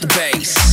the bass.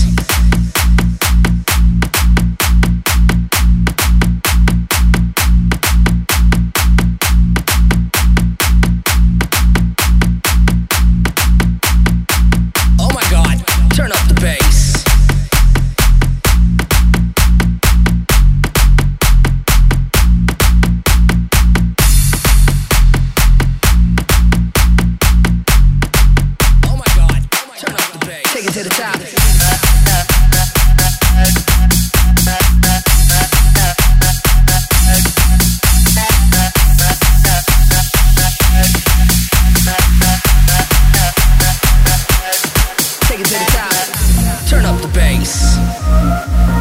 Reis.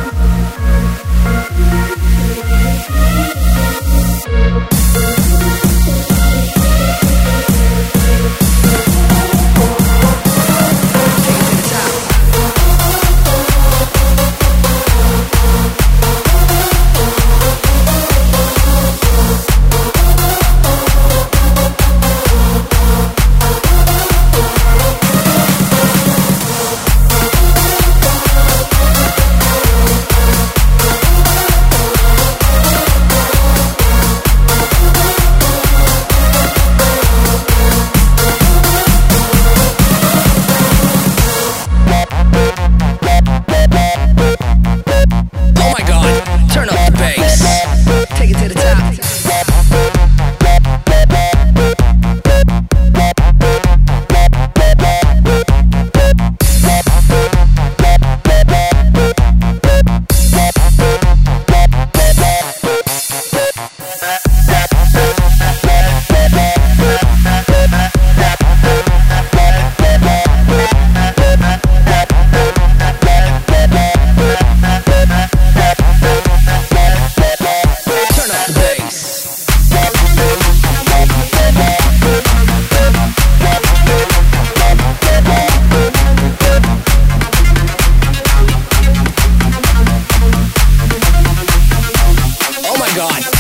God.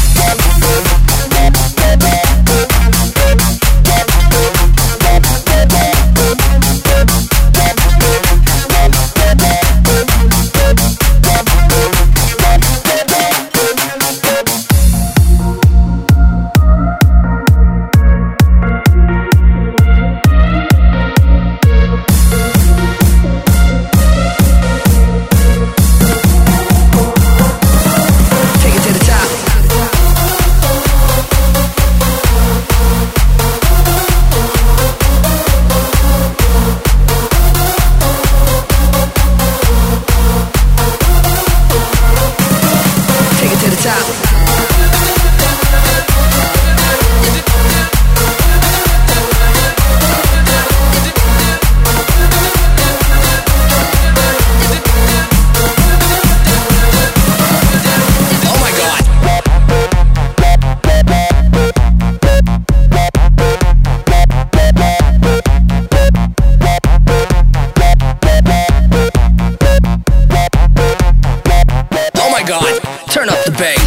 Turn up the bass.